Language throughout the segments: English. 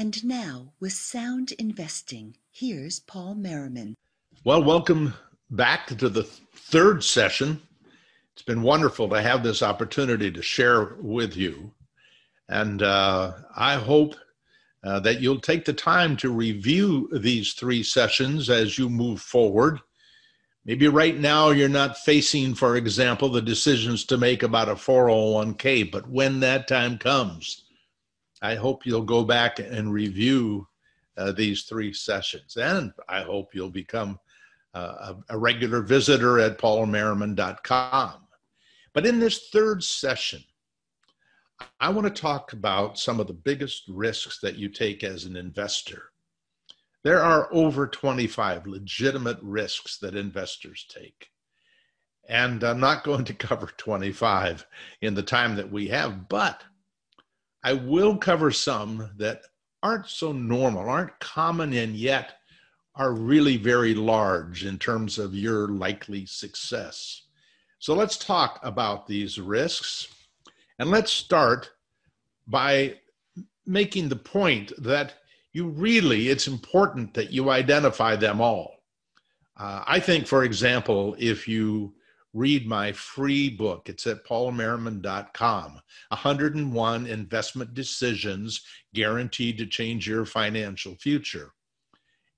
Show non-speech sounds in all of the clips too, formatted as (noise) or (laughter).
And now, with sound investing, here's Paul Merriman. Well, welcome back to the third session. It's been wonderful to have this opportunity to share with you. And uh, I hope uh, that you'll take the time to review these three sessions as you move forward. Maybe right now you're not facing, for example, the decisions to make about a 401k, but when that time comes, I hope you'll go back and review uh, these three sessions. And I hope you'll become uh, a, a, regular visitor at paulmerriman.com. But in this third session, I want to talk about some of the biggest risks that you take as an investor. There are over 25 legitimate risks that investors take. And I'm not (laughs) going to cover 25 in the time that we have, but I will cover some that aren't so normal, aren't common, and yet are really very large in terms of your likely success. So let's talk about these risks. And let's start by making the point that you really, it's important that you identify them all. Uh, I think, for example, if you read my free book. It's at paulmerriman.com. 101 investment decisions guaranteed to change your financial future.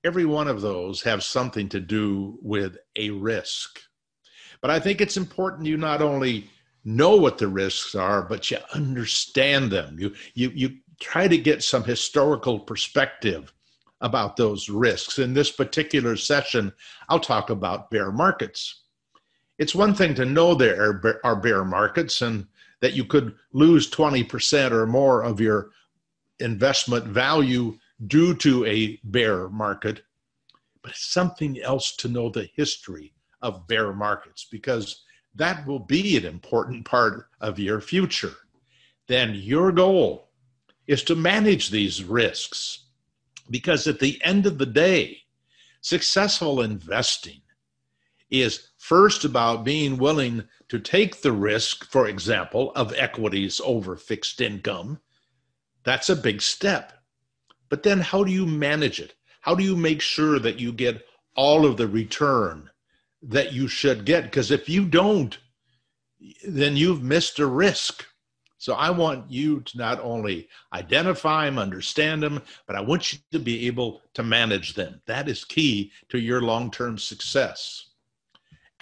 Every one of those have something to do with a risk. But I think it's important you not only know what the risks are, but you understand them. You you you try to get some historical perspective about those risks. In this particular session, I'll talk about bear markets it's one thing to know there are bear markets and that you could lose 20% or more of your investment value due to a bear market. But it's something else to know the history of bear markets because that will be an important part of your future. Then your goal is to manage these risks because at the end of the day, successful investing is first about being willing to take the risk, for example, of equities over fixed income. That's a big step. But then how do you manage it? How do you make sure that you get all of the return that you should get? Because if you don't, then you've missed a risk. So I want you to not only identify them, understand them, but I want you to be able to manage them. That is key to your long term success.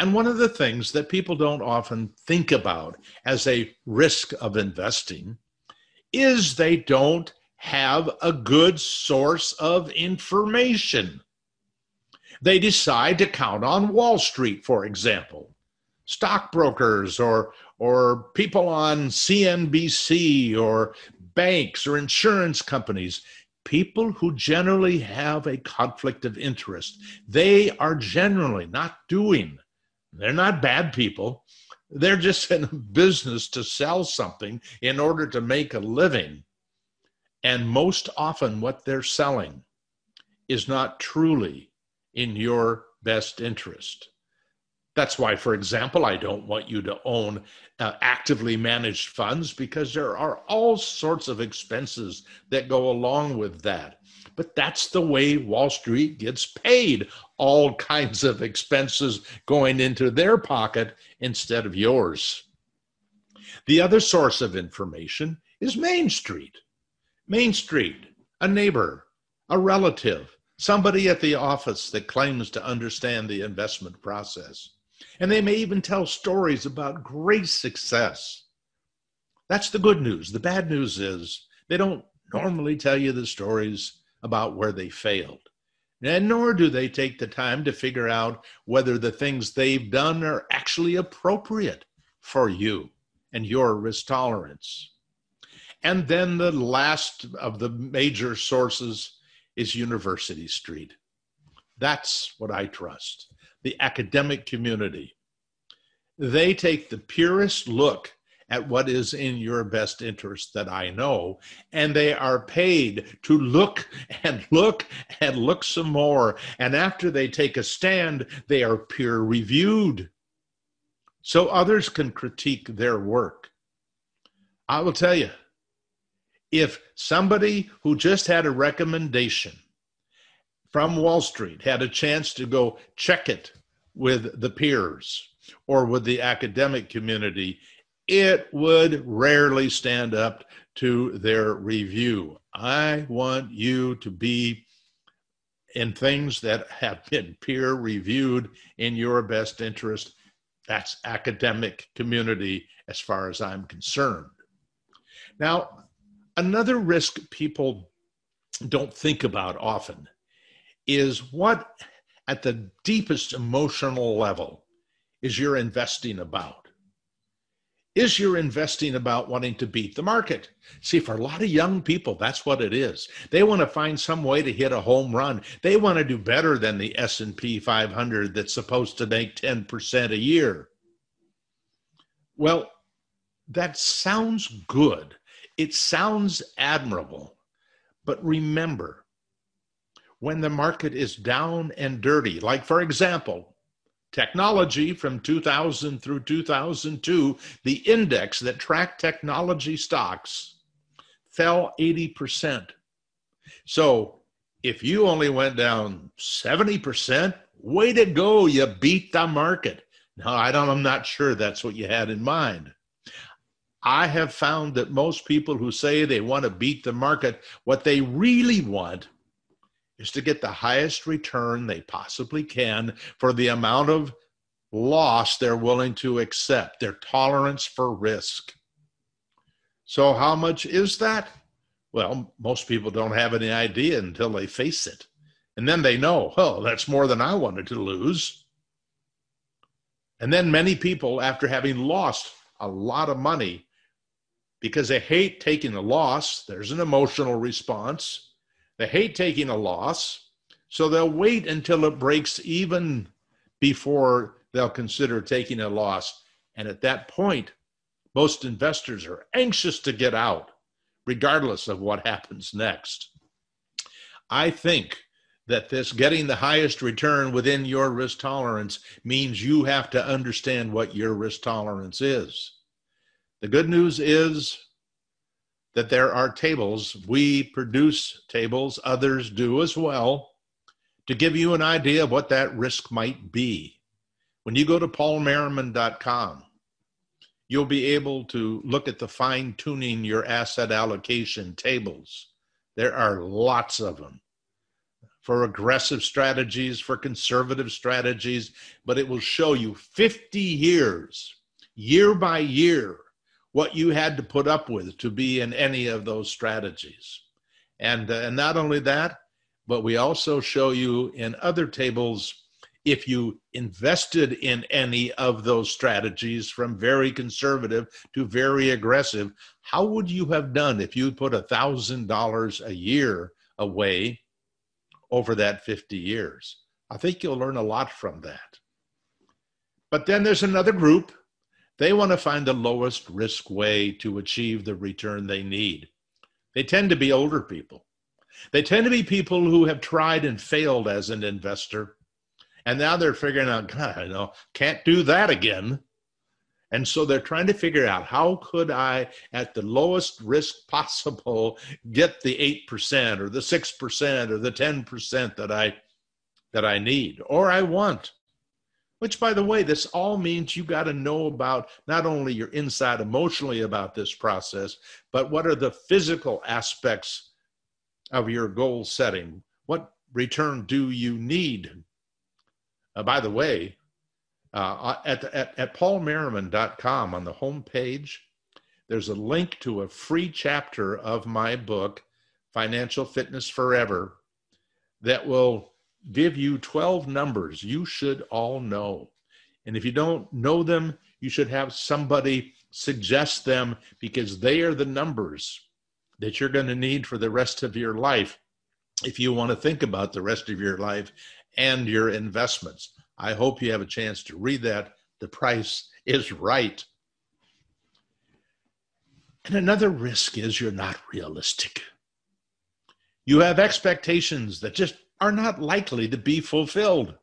And one of the things that people don't often think about as a risk of investing is they don't have a good source of information. They decide to count on Wall Street, for example, stockbrokers or, or people on CNBC or banks or insurance companies people who generally have a conflict of interest. They are generally not doing they're not bad people. They're just in business to sell something in order to make a living. And most often, what they're selling is not truly in your best interest. That's why, for example, I don't want you to own uh, actively managed funds because there are all sorts of expenses that go along with that. But that's the way Wall Street gets paid all kinds of expenses going into their pocket instead of yours. The other source of information is Main Street. Main Street, a neighbor, a relative, somebody at the office that claims to understand the investment process. And they may even tell stories about great success. That's the good news. The bad news is they don't normally tell you the stories about where they failed. And nor do they take the time to figure out whether the things they've done are actually appropriate for you and your risk tolerance. And then the last of the major sources is University Street. That's what I trust the academic community. They take the purest look at what is in your best interest that I know. And they are paid to look and look and look some more. And after they take a stand, they are peer reviewed so others can critique their work. I will tell you, if somebody who just had a recommendation from Wall Street had a chance to go check it with the peers or with the academic community, it would rarely stand up to their review. I want you to be in things that have been peer reviewed in your best interest. That's academic community as far as I'm concerned. Now, another risk people don't think about often is what, at the deepest emotional level, is your investing about? Is your investing about wanting to beat the market? See, for a lot of young people, that's what it is. They want to find some way to hit a home run. They want to do better than the S&P 500 that's supposed to make 10% a year. Well, that sounds good. It sounds admirable. But remember, when the market is down and dirty, like for example, technology from 2000 through 2002, the index that tracked technology stocks fell 80%. So if you only went down 70%, way to go, you beat the market. Now, I don't, I'm not sure that's what you had in mind. I have found that most people who say they want to beat the market, what they really want is to get the highest return they possibly can for the amount of loss they're willing to accept, their tolerance for risk. So, how much is that? Well, most people don't have any idea until they face it. And then they know, oh, that's more than I wanted to lose. And then many people, after having lost a lot of money, because they hate taking a loss, there's an emotional response they hate taking a loss, so they'll wait until it breaks even before they'll consider taking a loss. And at that point, most investors are anxious to get out, regardless of what happens next. I think that this getting the highest return within your risk tolerance means you have to understand what your risk tolerance is. The good news is that there are tables. We produce tables, others do as well, to give you an idea of what that risk might be. When you go to paulmerriman.com, you'll be able to look at the fine tuning your asset allocation tables. There are lots of them for aggressive strategies, for conservative strategies, but it will show you 50 years, year by year, what you had to put up with to be in any of those strategies. And, uh, and not only that, but we also show you in other tables if you invested in any of those strategies from very conservative to very aggressive, how would you have done if you put a thousand dollars a year away over that 50 years? I think you'll learn a lot from that. But then there's another group they want to find the lowest risk way to achieve the return they need. They tend to be older people. They tend to be people who have tried and failed as an investor. And now they're figuring out, God, I know, can't do that again. And so they're trying to figure out how could I, at the lowest risk (laughs) possible, get the 8% or the 6% or the 10% that I that I need or I want. Which, by the way, this all means you got to know about not only your inside emotionally about this process, but what are the physical aspects of your goal setting? What return do you need? Uh, by the way, uh, at, at, at paulmerriman.com on the home page, there's a link to a free chapter of my book, Financial Fitness Forever, that will give you 12 numbers you should all know. And if you don't know them, you should have somebody suggest them because they are the numbers that you're going to need for the rest of your life if you want to think about the rest of your life and your investments. I hope you have a chance to read that. The price is right. And another risk is you're not realistic. You have expectations that just are not likely to be fulfilled.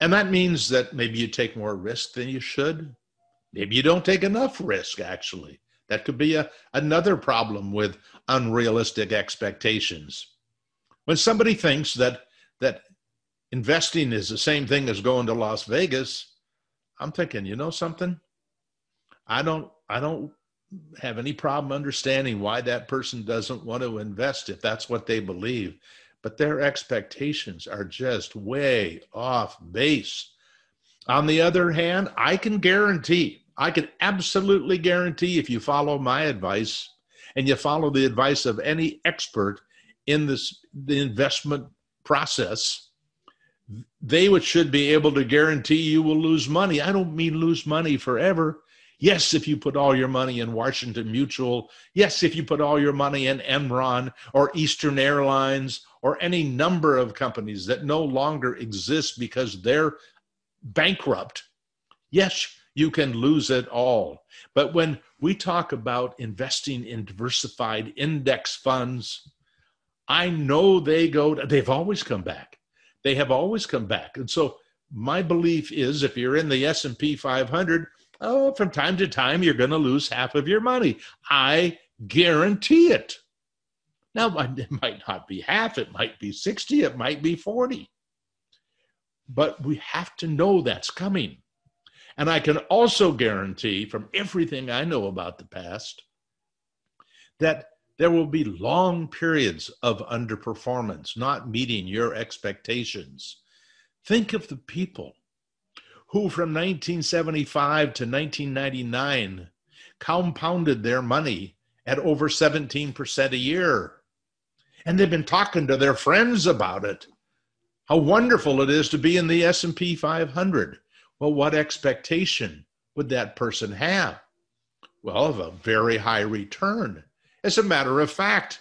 And that means that maybe you take more risk than you should. Maybe you don't take enough risk, actually. That could be a, another problem with unrealistic expectations. When somebody thinks that that investing is the same thing as going to Las Vegas, I'm thinking, you know something? I don't I don't have any problem understanding why that person doesn't want to invest if that's what they believe. But their expectations are just way off base. On the other hand, I can guarantee, I can absolutely guarantee if you follow my advice and you follow the advice of any expert in this the investment process, they would should be able to guarantee you will lose money. I don't mean lose money forever. Yes, if you put all your money in Washington Mutual. Yes, if you put all your money in Enron or Eastern Airlines or any number of companies that no longer exist because they're bankrupt. Yes, you can lose it all. But when we talk about investing in diversified index funds, I know they go, they've always come back. They have always come back. And so my belief is if you're in the S&P 500, oh, from time to time, you're going to lose half of your money. I guarantee it. Now, (laughs) it might not be half, it might be 60, it might be 40. But we have to know that's coming. And I can also guarantee from everything I know about the past that there will be long periods of underperformance, not meeting your expectations. Think of the people who from 1975 to 1999 compounded their money at over 17% a year. And they've been talking to their friends about it. How wonderful it is to be in the S&P 500. Well, what expectation would that person have? Well, of a very high return. As a matter of fact,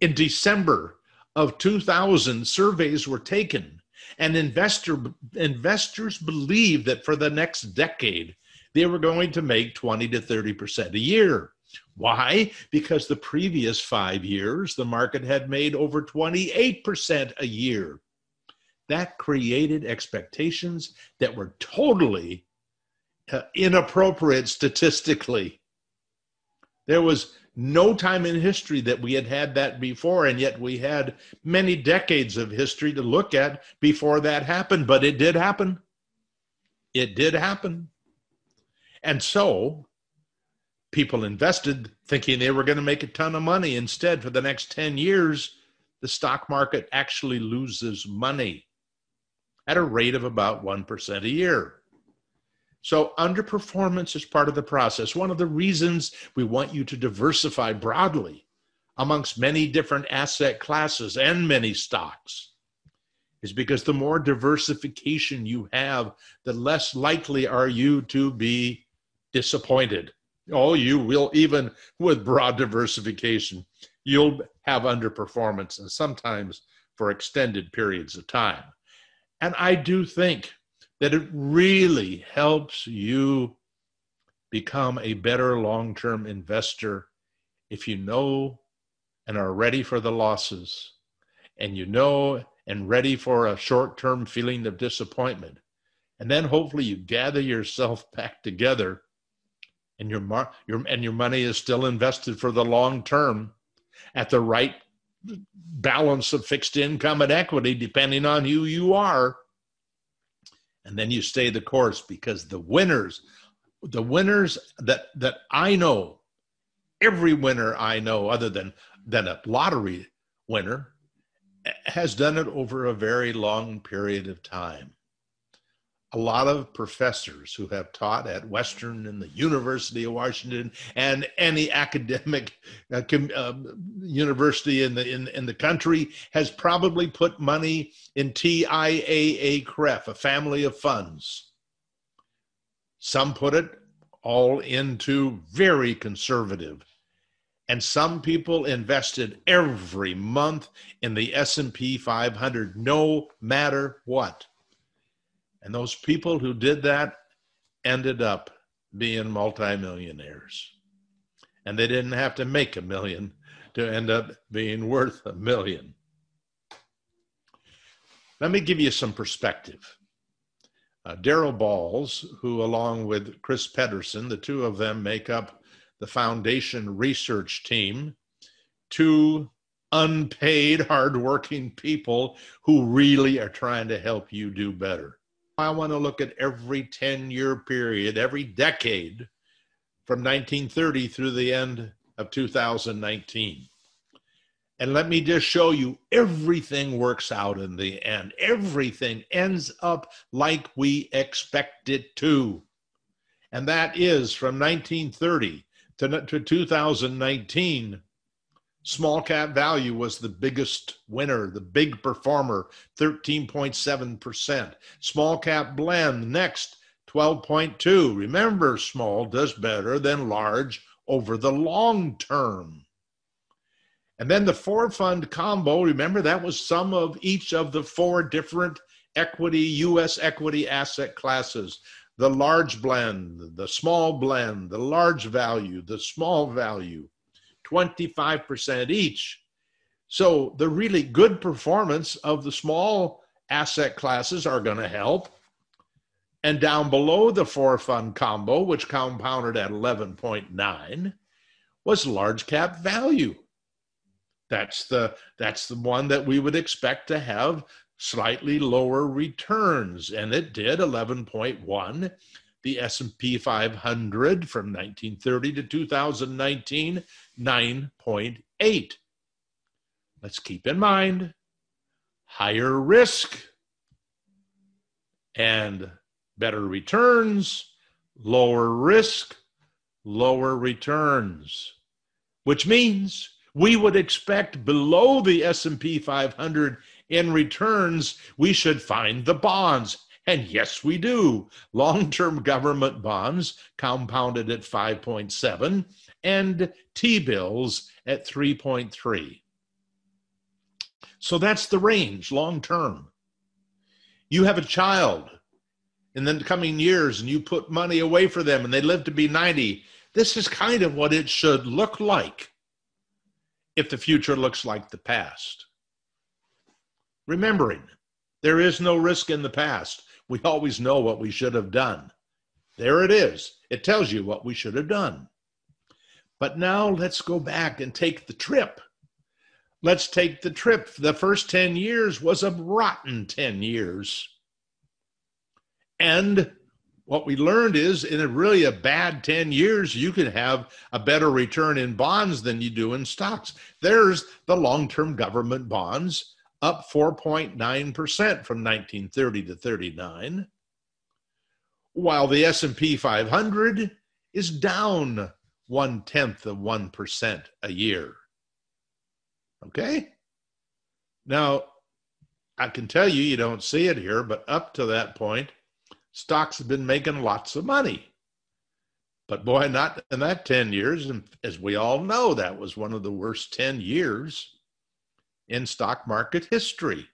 in December of 2000, surveys were taken, and investor, investors believed that for the next decade, they were going to make 20 to 30% a year. Why? Because the previous five years, the market had made over 28% a year. That created expectations that were totally uh, inappropriate statistically. There was no time in history that we had had that before, and yet we had many decades of history to look at before that happened, but it did happen. It did happen. And so people invested thinking they were going to make a ton of money. Instead, for the next 10 years, the stock market actually loses money at a rate of about 1% a year. So, underperformance is part of the process. One of the reasons we want you to diversify broadly amongst many different asset classes and many stocks is because the more diversification you have, the less likely are you to be disappointed. Oh, you will, even with broad diversification, you'll have underperformance and sometimes for extended periods of time. And I do think that it really helps you become a better long term investor if you know and are ready for the losses and you know and ready for a short term feeling of disappointment. And then hopefully you gather yourself (laughs) back together and your, mar- your and your money is still invested for the long term at the right balance of fixed income and equity depending on who you are. And then you stay the course because the winners the winners that that i know every winner i know other than than a lottery winner has done it over a very long period of time a lot of professors who have taught at Western and the University of Washington and any academic uh, com, uh, university in the in, in the country has probably put money in TIAA CREF, a family of funds. Some put it all into very conservative and some people invested every month in the S&P 500 no matter what and those people who did that ended up being multimillionaires. And they didn't have to make a million to end up being worth a million. Let me give you some perspective. Uh, Daryl Bahls, who, along with Chris Pedersen, the two of them make up the foundation research team, two unpaid, hardworking people who really are trying to help you do better. I want to look at every 10 year period, every decade from 1930 through the end of 2019. And let me just show you everything works out in the end. Everything ends up like we expect it to. And that is from 1930 to, to 2019. Small cap value was the biggest winner, the big performer, 13.7%. Small cap blend next, 12.2. Remember, small does better than large over the long term. And then the four fund combo, remember that was some of each of the four different equity, US equity asset classes the large blend, the small blend, the large value, the small value, 25% each. So the really good performance of the small asset classes are going to help. And down below the four fund combo, which compounded at 11.9, was large cap value. That's the that's the one that we would expect to have slightly lower returns and it did 11.1 the S&P 500 from 1930 to 2019 9.8 let's keep in mind higher risk and better returns lower risk lower returns which means we would expect below the S&P 500 in returns we should find the bonds and yes we do long-term government bonds compounded at 5.7 and T-bills at 3.3 so that's the range long term you have a child in the coming years and you put money away for them and they live to be 90 this is kind of what it should look like if the future looks like the past. Remembering, there is no risk in the past. We always know what we should have done. There it is. It tells you what we should have done. But now let's go back and take the trip. Let's take the trip. The first 10 years was a rotten 10 years. And what we learned is in a really a bad 10 years you can have a better return in bonds than you do in stocks there's the long-term government bonds up 4.9% from 1930 to 39 while the s&p 500 is down one tenth of 1% a year okay now i can tell you you don't see it here but up to that point stocks have been making lots of money. But boy, not in that 10 years. And as we all know, that was one of the worst 10 years in stock market history.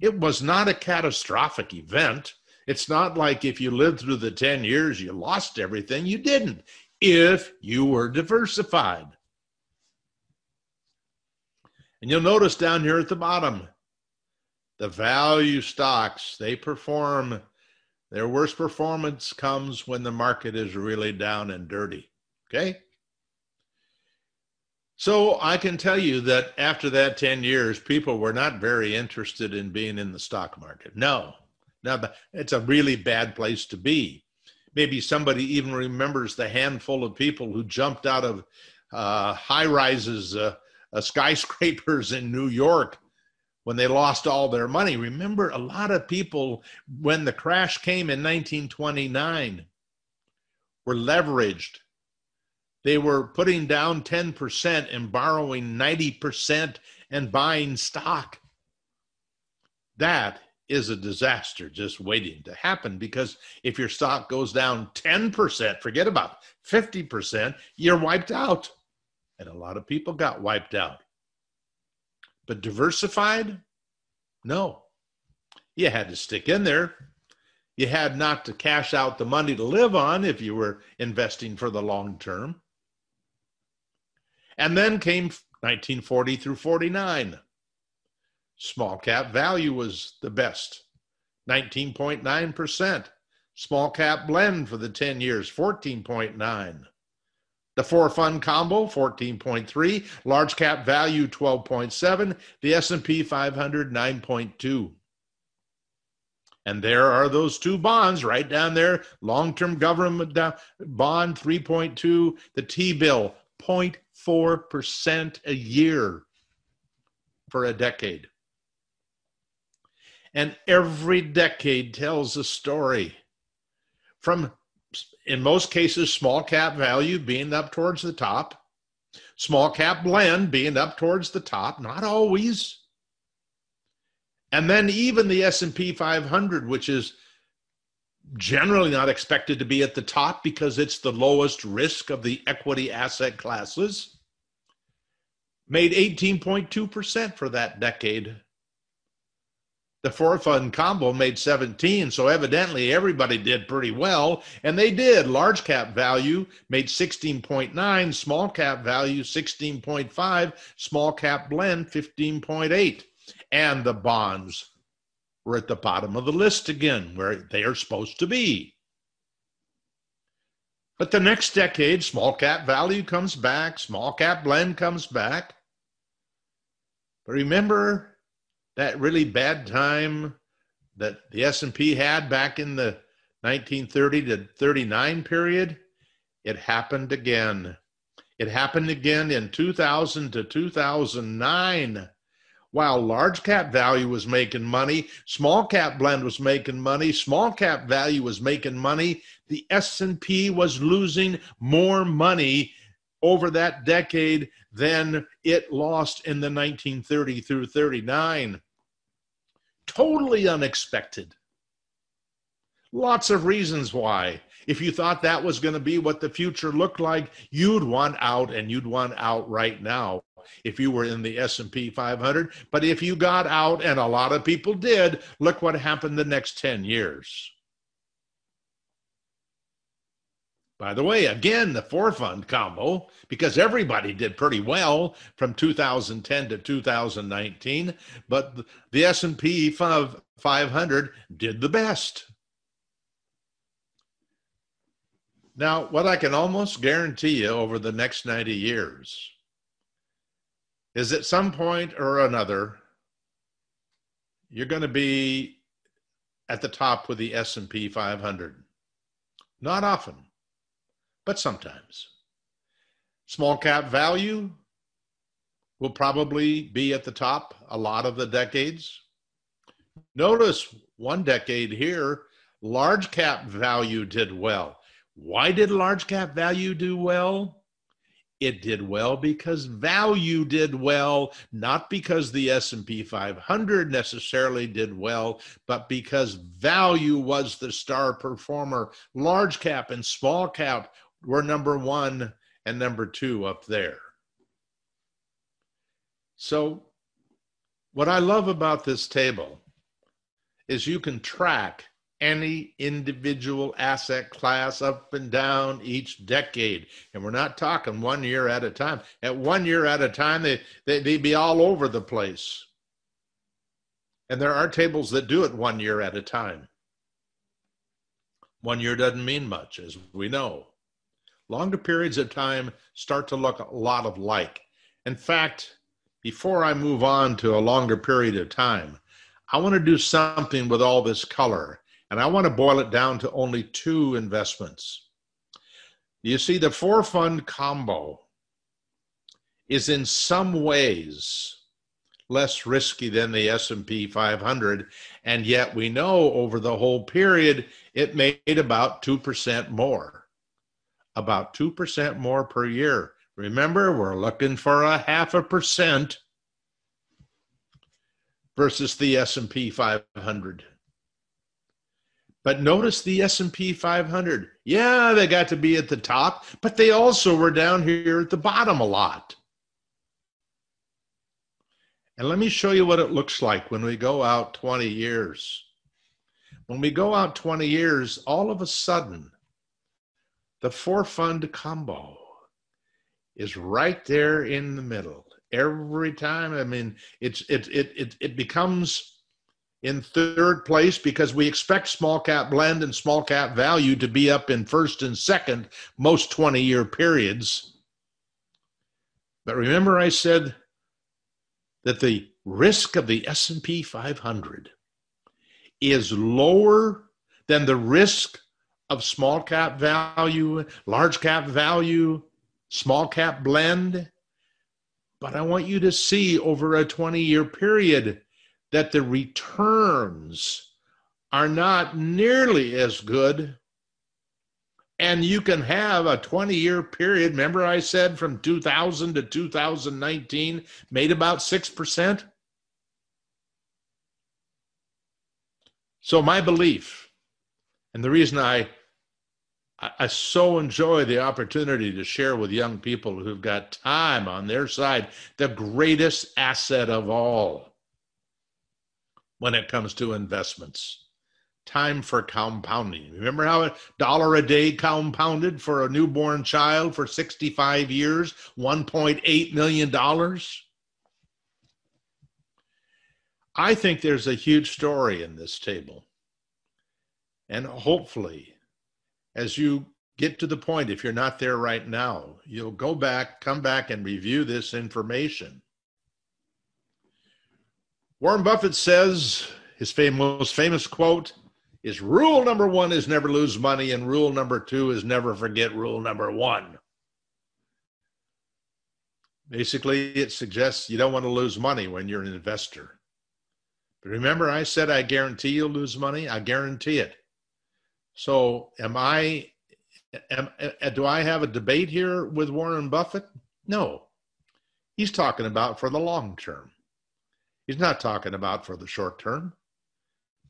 It was not a catastrophic event. It's not like if you lived through the 10 years, you lost everything. You didn't, if you were diversified. And you'll notice down here at the bottom, the value stocks, they perform their worst performance comes when the market is really down and dirty. Okay? So I can tell you that after that 10 years, people were not very interested in being in the stock market. No, no, it's a really bad place to be. Maybe somebody even remembers the handful of people who jumped out of uh, high rises, uh, uh, skyscrapers in New York when they lost all their money. Remember, a lot of people, when the crash came in 1929, were leveraged. They were putting down 10% and borrowing 90% and buying stock. That is a disaster just waiting to happen because if your stock goes down 10%, forget about 50%, you're wiped out. And a lot of people got wiped out. But diversified? No. You had to stick in there. You had not to cash out the money to live on if you were investing for the long term. And then came 1940 through 49. Small cap value was the best, 19.9%. Small cap blend for the 10 years, 14.9. The four fund combo 14.3, large cap value 12.7, the S&P 500 9.2. And there are those two bonds right down there, long-term government bond 3.2, the T-bill 0.4% a year for a decade. And every decade tells a story from, in most cases, small cap value being up towards the top, small cap blend being up towards the top, not always. And then even the S&P 500, which is generally not expected to be at the top because it's the lowest risk of the equity asset classes, made 18.2% for that decade. The four fund combo made 17 so evidently everybody did pretty well and they did. Large cap value made 16.9 small cap value 16.5 small cap blend 15.8 and the bonds were at the bottom of the list again where they are supposed to be but the next decade small cap value comes back small cap blend comes back but remember that really bad time that the S&P had back in the 1930 to 39 period, it happened again. It happened again in 2000 to 2009. While large cap value was making money, small cap blend was making money, small cap value was making money, the S&P was losing more money over that decade than it lost in the 1930 through 39 totally unexpected. Lots of reasons why. If you thought that was going to be what the future looked like, you'd want out and you'd want out right now if you were in the S&P 500. But if you got out and a lot of people did, look what happened the next 10 years. By the way, again, the four fund combo, because everybody did pretty well from 2010 to 2019, but the S&P 500 did the best. Now, what I can almost guarantee you over the next 90 years is at some point or another, you're going to be at the top with the S&P 500. Not often but sometimes. Small cap value will probably be at the top a lot of the decades. Notice one decade here, large cap value did well. Why did large cap value do well? It did well because value did well, not because the S&P 500 necessarily did well, but because value was the star performer. Large cap and small cap we're number one and number two up there. So, what I love about this table is you can track any individual asset class up and down each decade. And we're not talking one year at a time. At one year at a time, they, they, they'd be all over the place. And there are tables that do it one year at a time. One year doesn't mean much, as we know longer periods of time start to look a lot of like. In fact, before I move on to a longer period of time, I want to do something with all this color, and I want to boil it down to only two investments. You see, the four fund combo is in some ways less risky than the S&P 500 and yet we know over the whole period it made about 2% more about 2% more per year. Remember, we're looking for a half a percent versus the S&P 500. But notice the S&P 500. Yeah, they got to be at the top, but they also were down here at the bottom a lot. And let me show you what it looks like when we go out 20 years. When we go out 20 years, all of a sudden, the four fund combo is right there in the middle every time. I mean, it's it it it it becomes in third place because we expect small cap blend and small cap value to be up in first and second most 20 year periods. But remember I said that the risk of the S&P 500 is lower than the risk of small cap value, large cap value, small cap blend. But I want you to see over a 20 year period that the returns are not nearly as good. And you can have a 20 year period. Remember, I said from 2000 to 2019 made about 6%? So, my belief, and the reason I I, so enjoy the opportunity to share with young people who've got time on their side, the greatest asset of all when it comes to investments. Time for compounding. Remember how a dollar a day compounded for a newborn child for 65 years, $1.8 million? I think there's a huge story in this table. And hopefully, as you get to the point, if you're not there right now, you'll go back, come back, and review this information. Warren Buffett says his most famous quote is rule number one is never lose money, and rule number two is never forget rule number one. Basically, it suggests you don't want to lose money when you're an investor. But remember, I said I guarantee you'll lose money. I guarantee it. So, am I? Am, do I have a debate here with Warren Buffett? No. He's talking about for the long term. He's not talking about for the short term.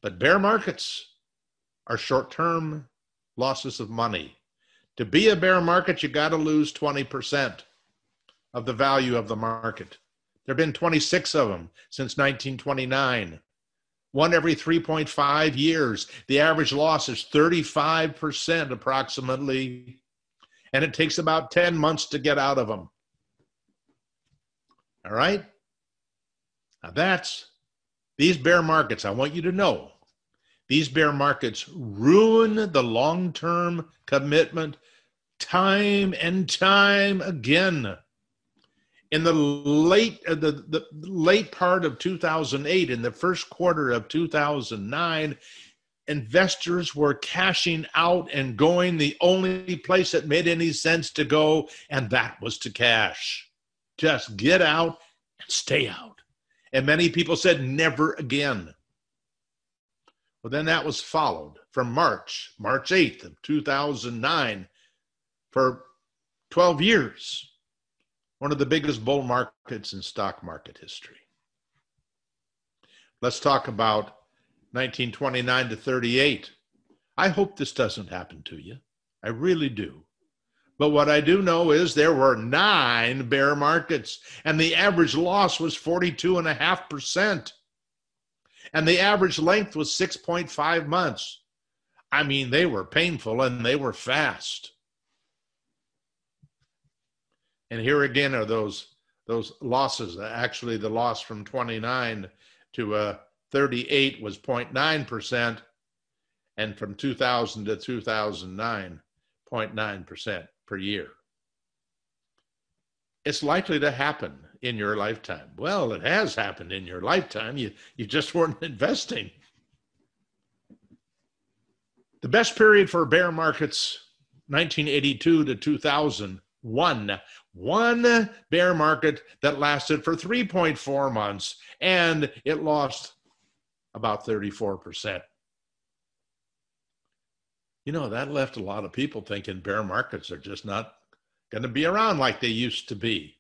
But bear markets are short term losses of money. To be a bear market, you got to lose 20% of the value of the market. There have been 26 of them since 1929 one every 3.5 years. The average loss is 35% approximately, and it takes about 10 months to get out of them. All right? Now that's these bear markets, I want you to know, these bear markets ruin the long term commitment time and time again. In the late uh, the, the late part of 2008 in the first quarter of 2009 investors were cashing out and going the only place that made any sense to go and that was to cash. Just get out and stay out and many people said never again well then that was followed from march march 8th of 2009 for 12 years one of the biggest bull markets in stock market history. Let's talk about 1929 to 38. I hope this doesn't happen to you. I really do. But what I do know is there were nine bear markets, and the average loss was 42.5%. And the average length was 6.5 months. I mean, they were painful and they were fast. And here again are those those losses. Actually, the loss from 29 to uh, 38 was 0.9 percent, and from 2000 to 2009, 0.9 percent per year. It's likely to happen in your lifetime. Well, it has happened in your lifetime. You you just weren't (laughs) investing. The best period for bear markets, 1982 to 2001, one bear market that lasted for 3.4 months and it lost about 34%. You know, that left a lot of people thinking bear markets are just not going to be around like they used to be.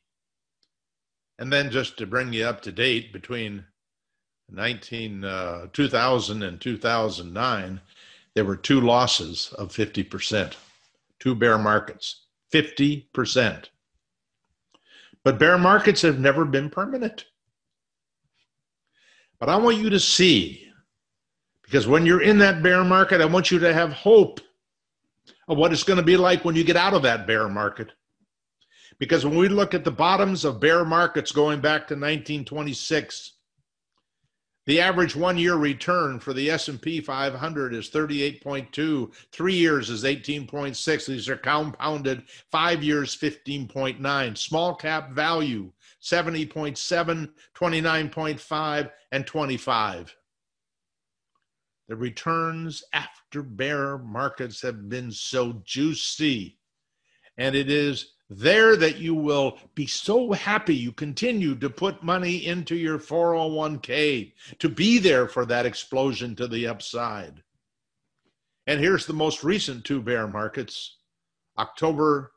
And then just to bring you up to date between 19, uh, 2000 and 2009, there were two losses of 50%, two bear markets, 50%. But bear markets have never been permanent. But I want you to see, because when you're in that bear market, I want you to have hope of what it's going to be like when you get out of that bear market. Because when we look at the bottoms of bear markets going back to 1926, The average one-year return for the S&P 500 is 38.2. Three years is 18.6. These are compounded. Five years, 15.9. Small cap value, 70.7, 29.5, and 25. The returns after bear markets have been so juicy. And it is there that you will be so happy you continue to put money into your 401k to be there for that explosion to the upside. And here's the most recent two bear markets October,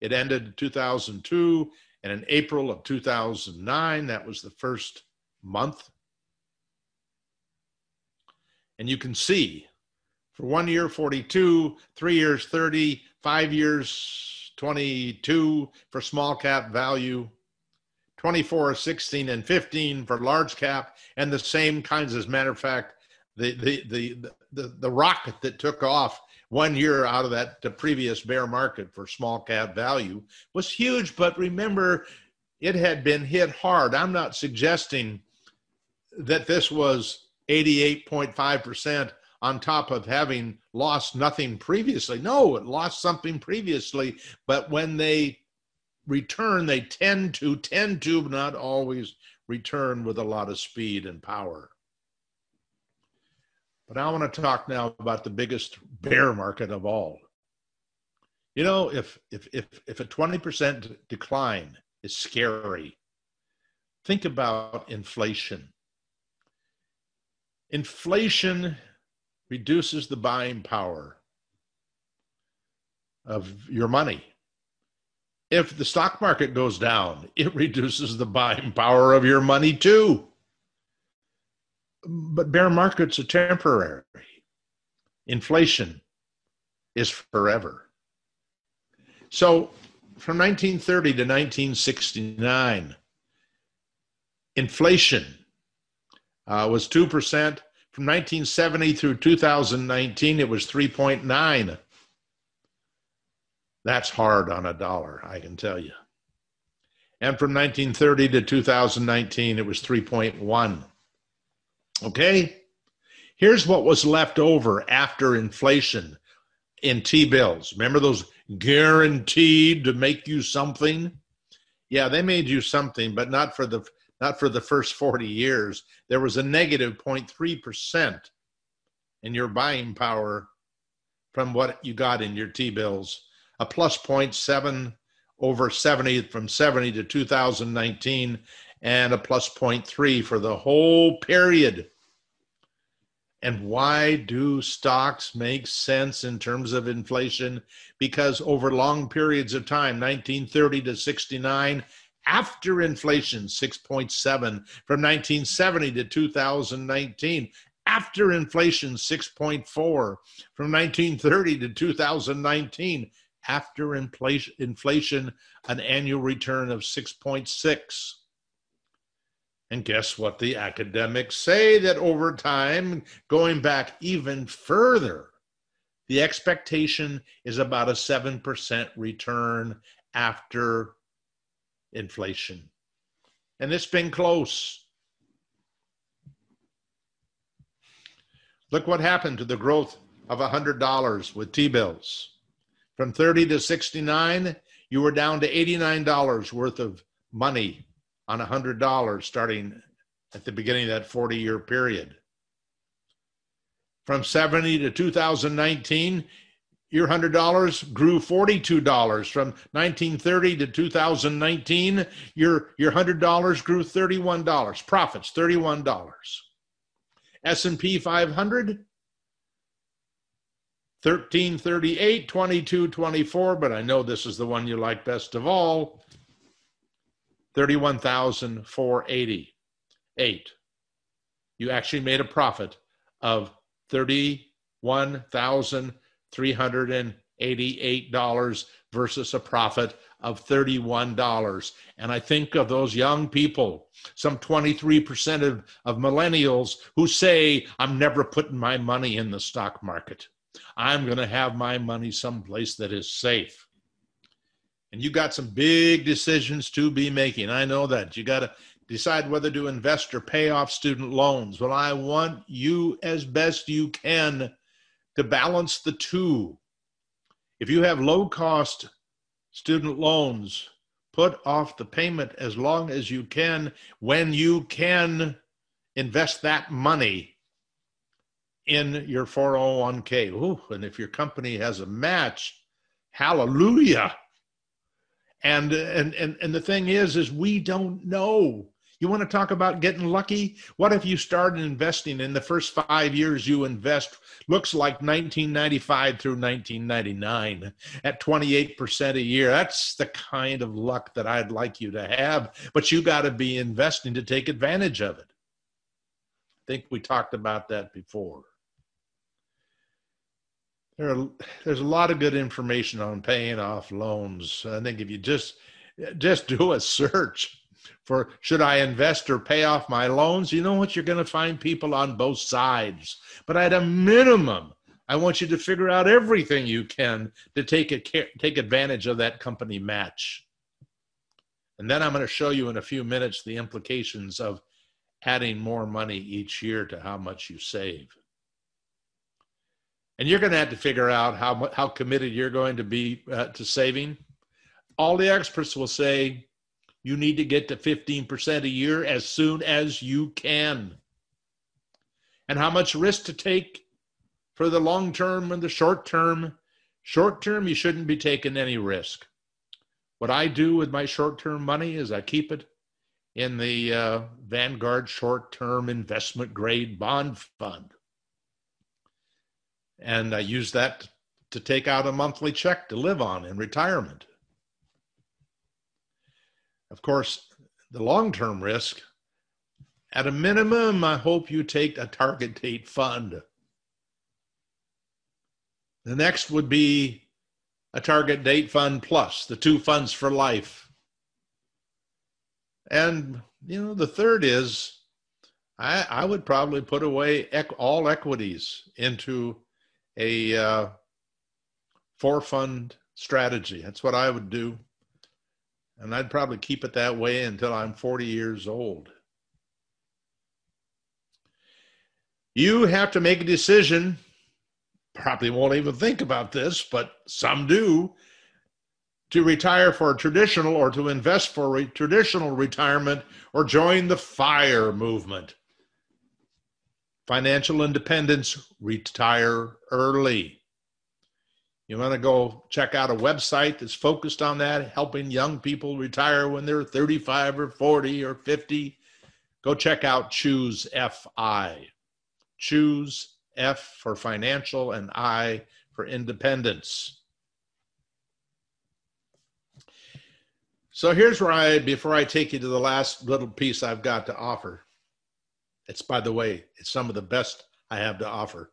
it ended in 2002, and in April of 2009, that was the first month. And you can see for one year, 42, three years, 30, five years, 22 for small cap value, 24, 16, and 15 for large cap, and the same kinds. As matter of fact, the the the the, the rocket that took off one year out of that the previous bear market for small cap value was huge. But remember, it had been hit hard. I'm not suggesting that this was 88.5 percent on top of having lost nothing previously. No, it lost something previously, but when they return, they tend to, tend to, not always return with a lot of speed and power. But I want to talk now about the biggest bear market of all. You know, if if if if a 20% decline is scary, think about inflation. Inflation reduces the buying power of your money. If the stock market goes down, it (laughs) reduces the buying power of your money too. But bear markets are temporary. Inflation is forever. So from 1930 to 1969, inflation uh, was 2%. From 1970 through 2019, it was 3.9. That's hard on a dollar, I can tell you. And from 1930 to 2019, it was 3.1. Okay? Here's what was left over after inflation in T bills. Remember those guaranteed to make you something? Yeah, they made you something, but not for the not for the first 40 years, there was a negative 0.3% in your buying power from what you got in your T bills, a plus 0.7 over 70 from 70 to 2019, and a plus 0.3 for the whole period. And why do stocks make sense in terms of inflation? Because over long periods of time, 1930 to 69, after inflation 6.7 from 1970 to 2019 after inflation 6.4 from 1930 to 2019 after inflation inflation an annual return of 6.6 and guess what the academics say? That over time going back even further the expectation is about a 7% return after inflation. And it's been close. Look what happened to the growth of $100 with T bills. From 30 to 69, you were down to $89 worth of money on $100 starting at the beginning of that 40 year period. From 70 to 2019, your $100 grew $42 from 1930 to 2019 your your $100 grew $31 profits $31 S&P 500 1338 2224 but I know this is the one you like best of all. 31,488 you actually made a profit of 31,000 $388 versus a profit of $31. And I think of those young people, some 23% of, of millennials who say, I'm never putting my money in the stock market. I'm going to have my money someplace that is safe. And you got some big decisions to be making. I know that. You got to decide whether to invest or pay off student loans. Well, I want you as best you can to balance the two. If you have low cost student loans, put off the payment as long as you can when you can invest that money in your 401k. Ooh, and if your company has a match, hallelujah. And, and and and the thing is is we don't know you want to talk about getting lucky? What if you started investing in the first five years you invest looks like 1995 through 1999 at 28% a year? That's the kind of luck that I'd like you to have, but you got to be investing to take advantage of it. I think we talked about that before. There are, there's a lot of good information on paying off loans. I think if you just just do a search for should I invest or pay off my loans, you know what? You're going to find people on both sides. But at a minimum, I want you to figure out everything you can to take a, take advantage of that company match. And then I'm going to show you in a few minutes the implications of adding more money each year to how much you save. And you're going to have to figure out how how committed you're going to be uh, to saving. All the experts will say you need to get to 15% a year as soon as you can. And how much risk to take for the long term and the short term? Short term, you shouldn't be taking any risk. What I do with my short term money is I keep it in the uh, Vanguard short term investment grade bond fund. And I use that to take out a monthly check to live on in retirement. Of course, the long term risk, at a minimum, I hope you take a target date fund. The next would be a target date fund plus, the two funds for life. And, you know, the third is I, I would probably put away all equities into a uh, four fund strategy. That's what I would do. And I'd probably keep it that way until I'm 40 years old. You have to make a decision. Probably won't even think about this, but some do to retire for traditional or to invest for a traditional retirement or join the FIRE movement. Financial independence, retire early. You want to go check out a website that's focused on that, helping young people retire when they're 35 or 40 or 50. Go check out Choose FI. Choose F for financial and I for independence. So here's where I, before I take you to the last little piece I've got to offer. It's, by the way, it's some of the best I have to offer.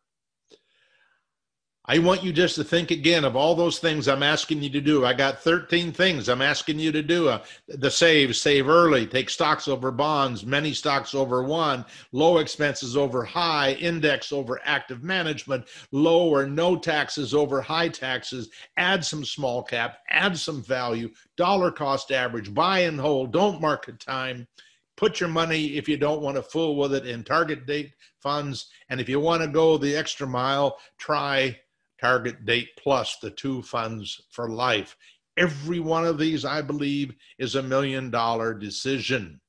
I want you just to think again of all those things I'm asking you to do. I got 13 things I'm asking you to do. Uh, the save, save early, take stocks over bonds, many stocks over one, low expenses over high, index over active management, low or no taxes over high taxes, add some small cap, add some value, dollar cost average, buy and hold, don't market time. Put your money, if you don't want to fool with it, in target date funds. And if you want to go the extra mile, try Target Date Plus, the two funds for life. Every one of these, I believe, is a million dollar decision.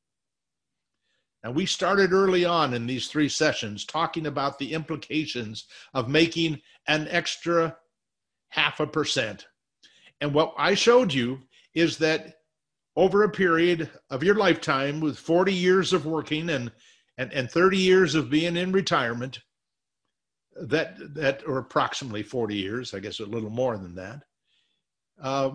And we started early on in these three sessions talking about the implications of making an extra half a percent. And what I showed you is that over a period of your lifetime, with 40 years of working and, and, and 30 years of being in retirement, that that or approximately 40 years i guess a little more than that uh,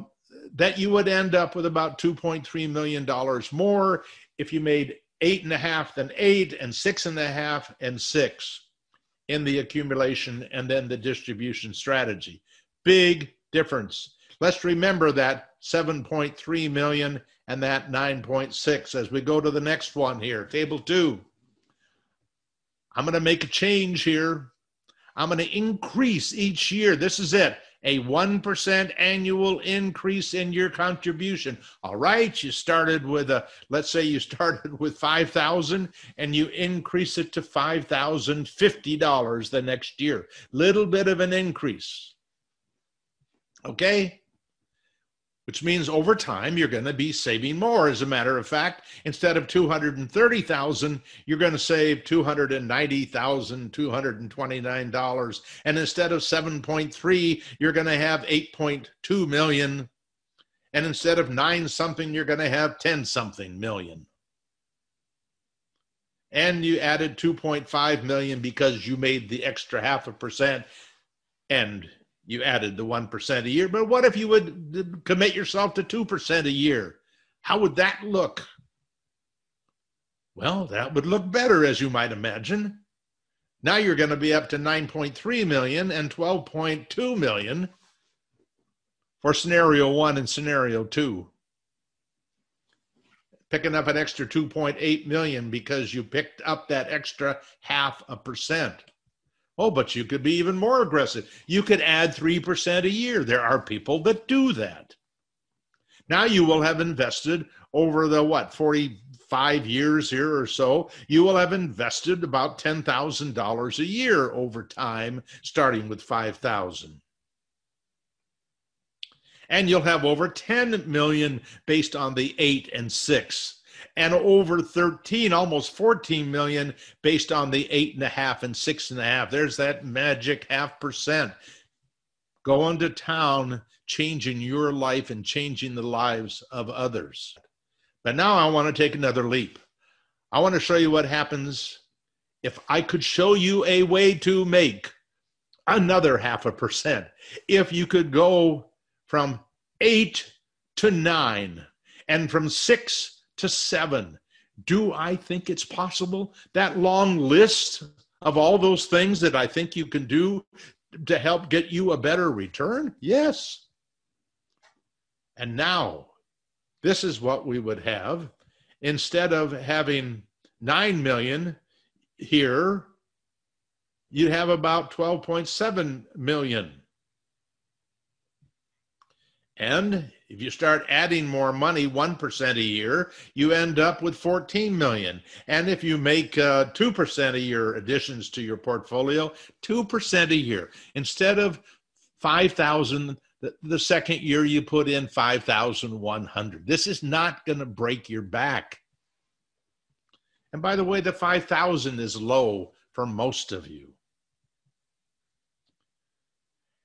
that you would end up with about 2.3 million dollars more if you made eight and a half than eight and six and a half and six in the accumulation and then the distribution strategy. Big difference. Let's remember that 7.3 million and that 9.6 as we go to the next one here table two. I'm going to make a change here I'm going to increase each year. This is it. a 1% annual increase in your contribution. All right, you started with a let's say you (laughs) started with 5,000 and you increase it to $5,050 the next year. Little bit of an increase. Okay? Which means over time you're going to be saving more. As a matter of fact, instead of 230,000, you're going to save $290,229. And instead of 7.3, you're going to have 8.2 million. And instead of nine something, you're going to have 10 something million. And you added 2.5 million because you made the extra half a percent and you added the 1% a year. But what if you would commit yourself to 2% a year? How would that look? Well, that would look better, as you might imagine. Now you're going to be up to 9.3 million and 12.2 million for scenario one and scenario two. Picking up an extra 2.8 million because you picked up that extra half a percent. Oh, but you could be even more aggressive. You could add 3% a year. There are people that do that. Now you will have invested over the what, 45 years here or so, you will have invested about $10,000 a year over time, starting with 5,000 and you'll have over 10 million based on the 8 and 6 and over 13, almost 14 million based on the eight and a half and six and a half. There's that magic half percent. Going to town, changing your life and changing the lives of others. But now I want to take another leap. I want to show you what happens if I could show you a way to make another half a percent. If you could go from eight to nine and from six to seven. Do I think it's possible? That long list of all those things that I think you can do to help get you a better return? Yes. And now, this is what we would have. Instead of having 9 million here, you'd have about 12.7 million. And if you start adding more money, 1% a year, you end up with 14 million. And if you make uh, 2% a year additions to your portfolio, 2% a year. Instead of 5,000, the, second year you put in 5,100. This is not going to break your back. And by the way, the 5,000 is low for most of you.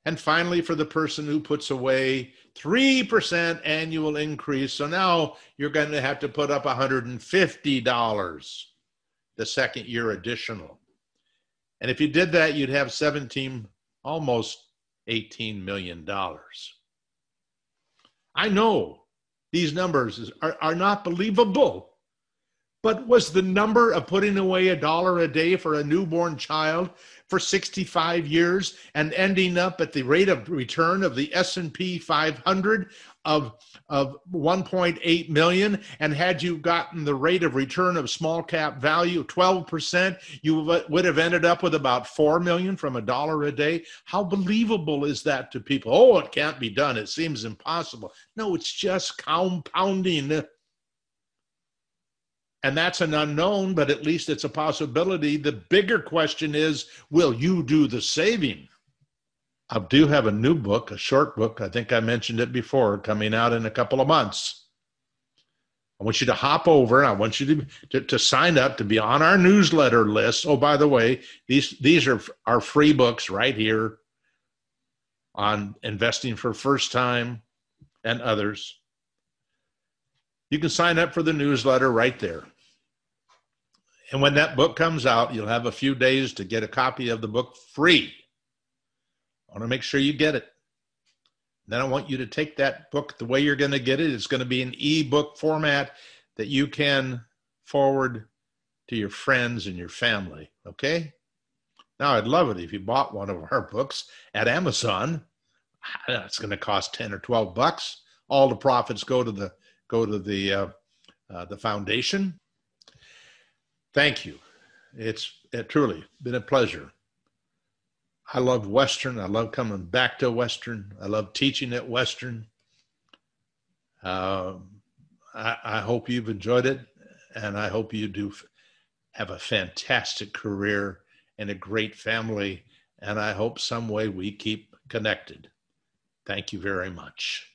And finally, for the person who puts away 3% annual increase. So now you're going to have to put up $150 the second year additional. And if you did that, you'd have 17, almost $18 million. I know these numbers are, are not believable. But was the number of putting away a dollar a day for a newborn child for 65 years and ending up at the rate of return of the S&P 500 of of 1.8 million? And had you gotten the rate of return of small cap value 12% you would have ended up with about 4 million from a dollar a day? How believable is that to people? Oh it can't be done. It seems impossible. No it's just compounding and that's an unknown, but at least it's a possibility. The bigger question is will you do the saving? I do have a new book, a short book. I think I mentioned it before, coming out in a couple of months. I want you to hop over. And I want you to, to, to, sign up to be on our newsletter list. Oh, by the way, these these are our free books right here on investing for first time and others. You can sign up for the newsletter right there. And when that book comes out, you'll have a few days to get a copy of the book free. I want to make sure you get it. Then I want you to take that book the way you're going to get it. It's going to be an e-book format that you can forward to your friends and your family. Okay? Now, I'd love it if you bought one of our books at Amazon. It's going to cost 10 or 12 bucks. All the profits go to the go to the uh, uh, the foundation thank you. It's it truly been a pleasure I love Western. I love coming back to Western. I love teaching at Western. Uh, I, I, hope you've enjoyed it, and I hope you do have a fantastic career and a great family. And I hope some way we keep connected. Thank you very much.